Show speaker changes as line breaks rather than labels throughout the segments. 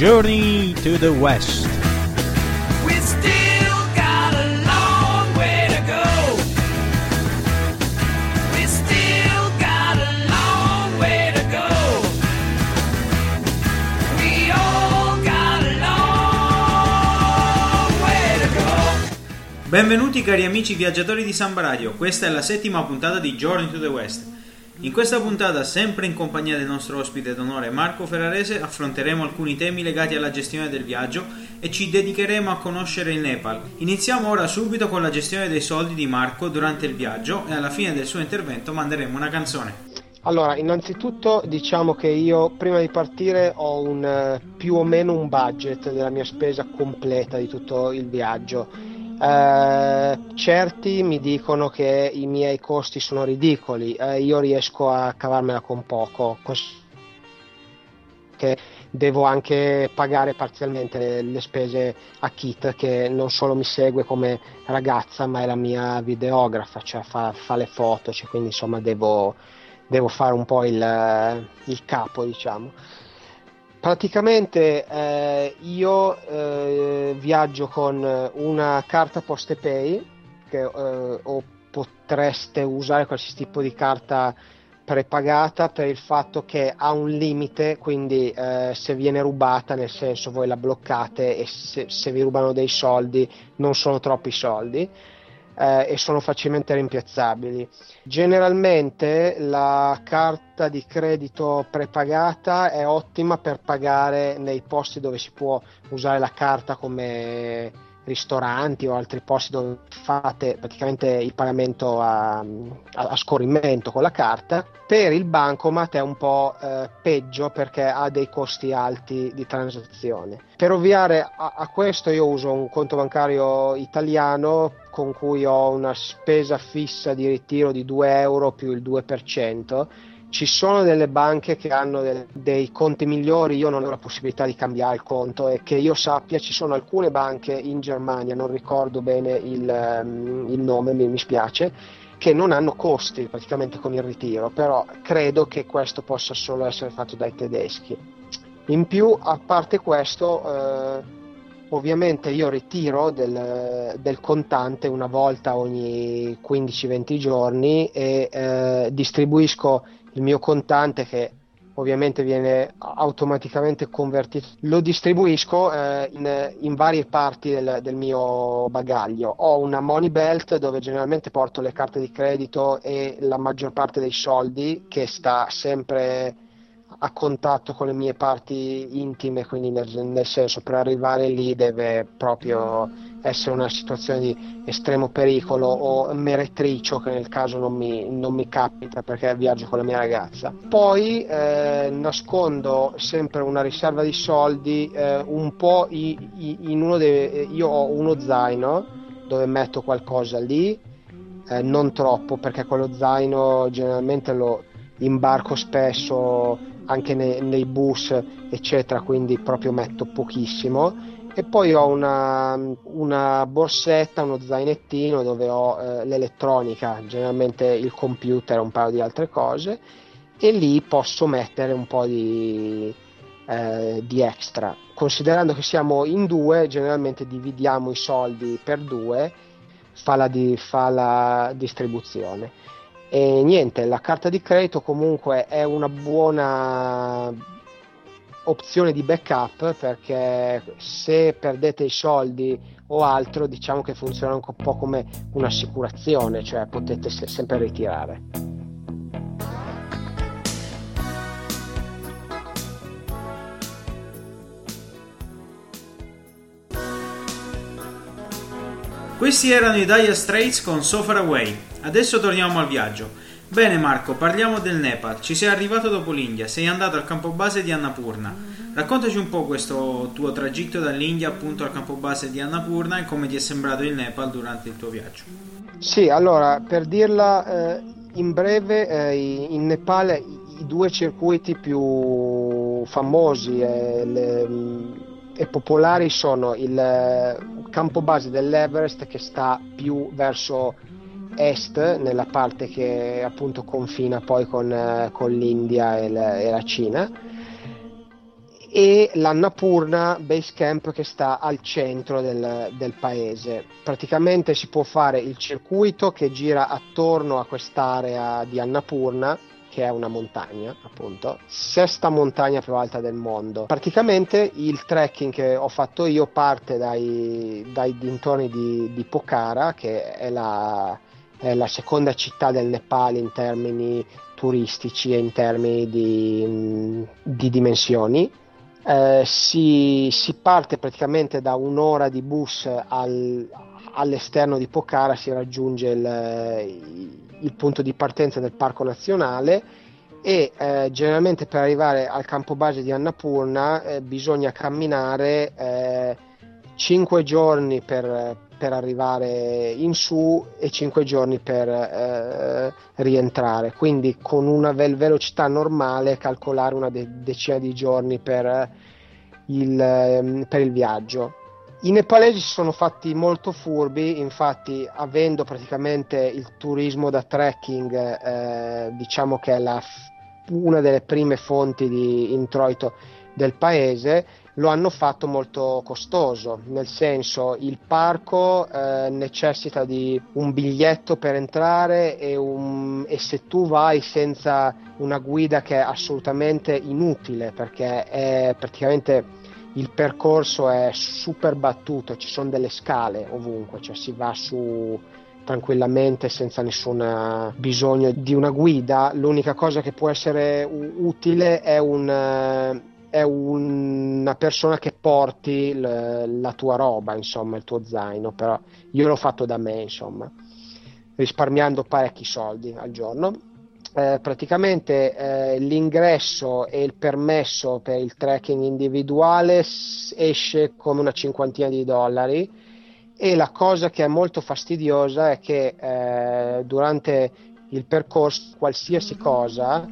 Journey to the West.
We still got a long way to go. We still got a long way to go. We all got a long way to go.
Benvenuti cari amici viaggiatori di Samba Radio, questa è la settima puntata di Journey to the West. In questa puntata, sempre in compagnia del nostro ospite d'onore Marco Ferrarese, affronteremo alcuni temi legati alla gestione del viaggio e ci dedicheremo a conoscere il Nepal. Iniziamo ora subito con la gestione dei soldi di Marco durante il viaggio e alla fine del suo intervento manderemo una canzone.
Allora, innanzitutto diciamo che io prima di partire ho un, eh, più o meno un budget della mia spesa completa di tutto il viaggio. Eh, certi mi dicono che i miei costi sono ridicoli, eh, io riesco a cavarmela con poco, cos- che devo anche pagare parzialmente le, le spese a Kit che non solo mi segue come ragazza ma è la mia videografa, cioè fa, fa le foto, cioè, quindi insomma devo, devo fare un po' il, il capo diciamo. Praticamente eh, io eh, viaggio con una carta PostePay che eh, o potreste usare qualsiasi tipo di carta prepagata per il fatto che ha un limite, quindi eh, se viene rubata, nel senso voi la bloccate e se, se vi rubano dei soldi non sono troppi soldi eh, e sono facilmente rimpiazzabili. Generalmente la carta di credito prepagata è ottima per pagare nei posti dove si può usare la carta come ristoranti o altri posti dove fate praticamente il pagamento a, a, a scorrimento con la carta. Per il bancomat è un po' eh, peggio perché ha dei costi alti di transazione. Per ovviare a, a questo io uso un conto bancario italiano con cui ho una spesa fissa di ritiro di 2 euro più il 2%. Ci sono delle banche che hanno dei, dei conti migliori, io non ho la possibilità di cambiare il conto e che io sappia ci sono alcune banche in Germania, non ricordo bene il, um, il nome, mi, mi spiace, che non hanno costi praticamente con il ritiro, però credo che questo possa solo essere fatto dai tedeschi. In più, a parte questo, eh, ovviamente io ritiro del, del, contante una volta ogni 15-20 giorni e eh, distribuisco il mio contante che ovviamente viene automaticamente convertito, lo distribuisco eh, in, in, varie parti del, del, mio bagaglio. Ho una money belt dove generalmente porto le carte di credito e la maggior parte dei soldi che sta sempre a contatto con le mie parti intime, quindi nel, nel, senso per arrivare lì deve proprio essere una situazione di estremo pericolo o meretricio che nel caso non mi, non mi capita perché viaggio con la mia ragazza. Poi eh, nascondo sempre una riserva di soldi eh, un po' in uno dei... io ho uno zaino dove metto qualcosa lì, eh, non troppo perché quello zaino generalmente lo imbarco spesso anche nei, nei bus eccetera quindi proprio metto pochissimo e poi ho una, una borsetta, uno zainettino dove ho eh, l'elettronica, generalmente il computer e un paio di altre cose e lì posso mettere un po' di, eh, di extra. Considerando che siamo in due, generalmente dividiamo i soldi per due, fa la, di, fa la distribuzione. E niente, la carta di credito comunque è una buona opzione di backup perché se perdete i soldi o altro diciamo che funziona un po' come un'assicurazione, cioè potete sempre ritirare.
Questi erano i Dire Straits con So Far Away. Adesso torniamo al viaggio. Bene Marco, parliamo del Nepal. Ci sei arrivato dopo l'India, sei andato al campo base di Annapurna. Raccontaci un po' questo tuo tragitto dall'India appunto al campo base di Annapurna e come ti è sembrato il Nepal durante il tuo viaggio.
Sì, allora, per dirla eh, in breve, eh, in Nepal i, i due circuiti più famosi e, le, e popolari sono il eh, campo base dell'Everest che sta più verso est, nella parte che appunto confina poi con, eh, con l'India e la, e la Cina. e l'Annapurna Base Camp che sta al centro del, del, paese. Praticamente si può fare il circuito che gira attorno a quest'area di Annapurna che è una montagna, appunto, sesta montagna più alta del mondo. Praticamente il trekking che ho fatto io parte dai, dai dintorni di, di, Pokhara, che è la, è la seconda città del Nepal in termini turistici e in termini di, di dimensioni. Eh, si, si, parte praticamente da un'ora di bus al, all'esterno di Pokhara, si raggiunge il, il punto di partenza del parco nazionale e eh, generalmente per arrivare al campo base di Annapurna eh, bisogna camminare eh, 5 giorni per, per, arrivare in su e 5 giorni per eh, rientrare. Quindi con una vel- velocità normale calcolare una de- decina di giorni per il, ehm, per il viaggio i nepalesi si sono fatti molto furbi, infatti avendo praticamente il turismo da trekking, eh, diciamo che è la, una delle prime fonti di introito del paese, lo hanno fatto molto costoso, nel senso il parco eh, necessita di un biglietto per entrare e, un, e, se tu vai senza una guida che è assolutamente inutile perché è praticamente il percorso è super battuto, ci sono delle scale ovunque, cioè si va su tranquillamente senza nessun bisogno di una guida. L'unica cosa che può essere utile è, un, è una persona che porti l- la tua roba, insomma, il tuo zaino, però io l'ho fatto da me, insomma, risparmiando parecchi soldi al giorno eh, praticamente eh, l'ingresso e il permesso per il trekking individuale esce come una cinquantina di dollari e la cosa che è molto fastidiosa è che eh, durante il percorso qualsiasi cosa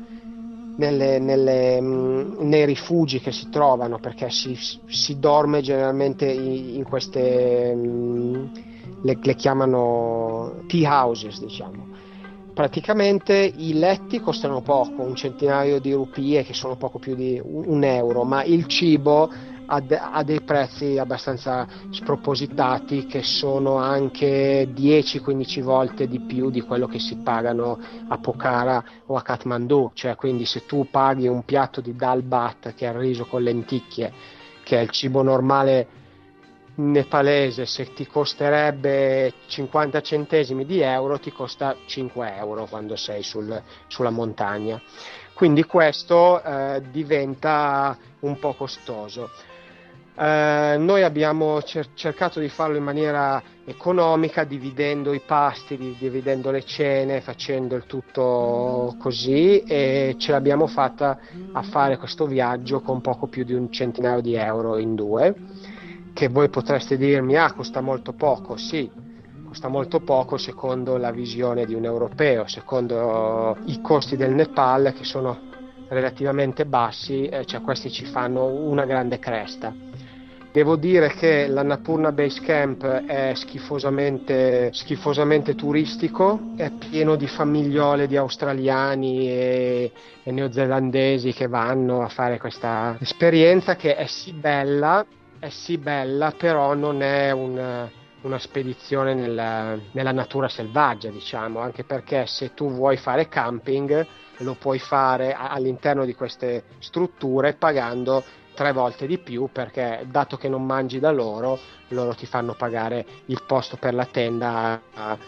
nelle, nelle, mh, nei rifugi che si trovano perché si, si dorme generalmente in, in queste mh, le, le chiamano tea houses diciamo praticamente i letti costano poco, un centinaio di rupie che sono poco più di un euro, ma il cibo ha, de- ha dei prezzi abbastanza spropositati che sono anche 10-15 volte di più di quello che si pagano a Pokhara o a Kathmandu, cioè quindi se tu paghi un piatto di dal bat che è il riso con lenticchie, che è il cibo normale nepalese se ti costerebbe 50 centesimi di euro ti costa 5 euro quando sei sul, sulla montagna. Quindi questo eh, diventa un po' costoso. Eh, noi abbiamo cer- cercato di farlo in maniera economica dividendo i pasti dividendo le cene facendo il tutto così e ce l'abbiamo fatta a fare questo viaggio con poco più di un centinaio di euro in due che voi potreste dirmi, ah, costa molto poco, sì, costa molto poco secondo la visione di un europeo, secondo i costi del Nepal che sono relativamente bassi, cioè questi ci fanno una grande cresta. Devo dire che l'Annapurna Base Camp è schifosamente, schifosamente turistico, è pieno di famigliole di australiani e, e neozelandesi che vanno a fare questa esperienza che è sì bella è sì bella, però non è un, una spedizione nella, nella, natura selvaggia, diciamo, anche perché se tu vuoi fare camping lo puoi fare all'interno di queste strutture pagando tre volte di più perché dato che non mangi da loro loro ti fanno pagare il posto per la tenda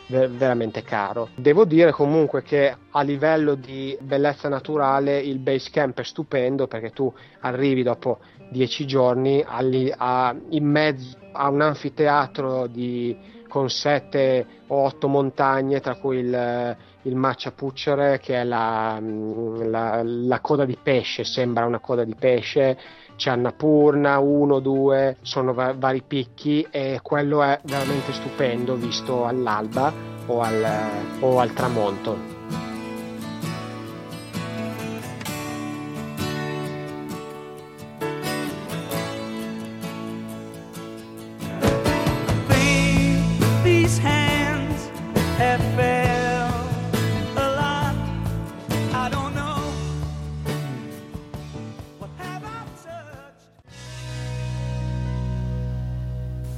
veramente caro. Devo dire comunque che a livello di bellezza naturale il base camp è stupendo perché tu arrivi dopo dieci giorni alli, a, in mezzo a un anfiteatro di, con sette o otto montagne, tra cui il, il Machapucciore, che è la, la, la, coda di pesce, sembra una coda di pesce, c'è Annapurna, uno, due, sono va- vari picchi e quello è veramente stupendo visto all'alba o al, o al tramonto.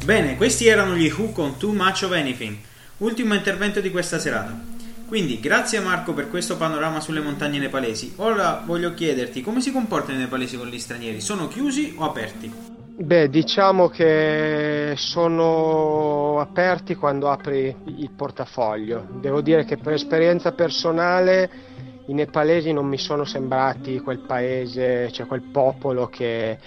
Bene, questi erano gli Who con Too Much of Anything, ultimo intervento di questa serata. Quindi, grazie Marco per questo panorama sulle montagne nepalesi. Ora voglio chiederti come si comportano i nepalesi con gli stranieri? Sono chiusi o aperti?
Beh, diciamo che sono aperti quando apri il portafoglio. Devo dire che per esperienza personale i nepalesi non mi sono sembrati quel paese, cioè quel popolo che,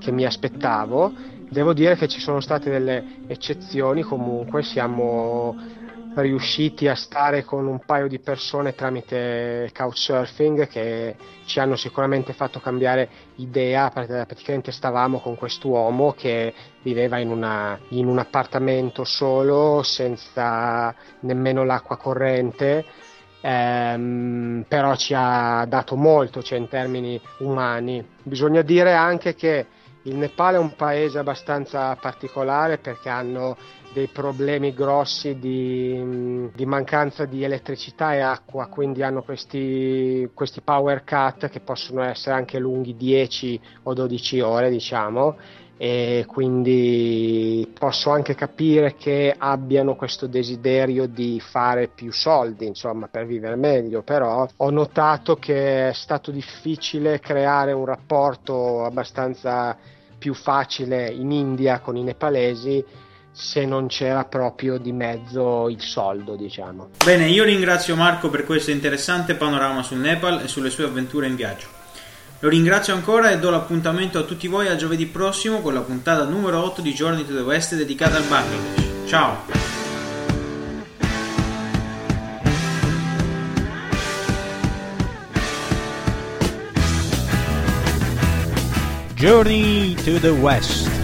che mi aspettavo Devo dire che ci sono state delle eccezioni, comunque siamo riusciti a stare con un paio di persone tramite couchsurfing che ci hanno sicuramente fatto cambiare idea, praticamente stavamo con quest'uomo che viveva in, una, in un appartamento solo senza nemmeno l'acqua corrente ehm, però ci ha dato molto cioè in termini umani. Bisogna dire anche che il Nepal è un paese abbastanza particolare perché hanno dei problemi grossi di, di mancanza di elettricità e acqua, quindi hanno questi, questi, power cut che possono essere anche lunghi 10 o 12 ore, diciamo, e quindi posso anche capire che abbiano questo desiderio di fare più soldi, insomma, per vivere meglio, però ho notato che è stato difficile creare un rapporto abbastanza più facile in India con i nepalesi se non c'era proprio di mezzo il soldo, diciamo.
Bene, io ringrazio Marco per questo interessante panorama sul Nepal e sulle sue avventure in viaggio. Lo ringrazio ancora e do l'appuntamento a tutti voi a giovedì prossimo con la puntata numero 8 di Journey to the West dedicata al Bangladesh. Ciao!
Journey to the West.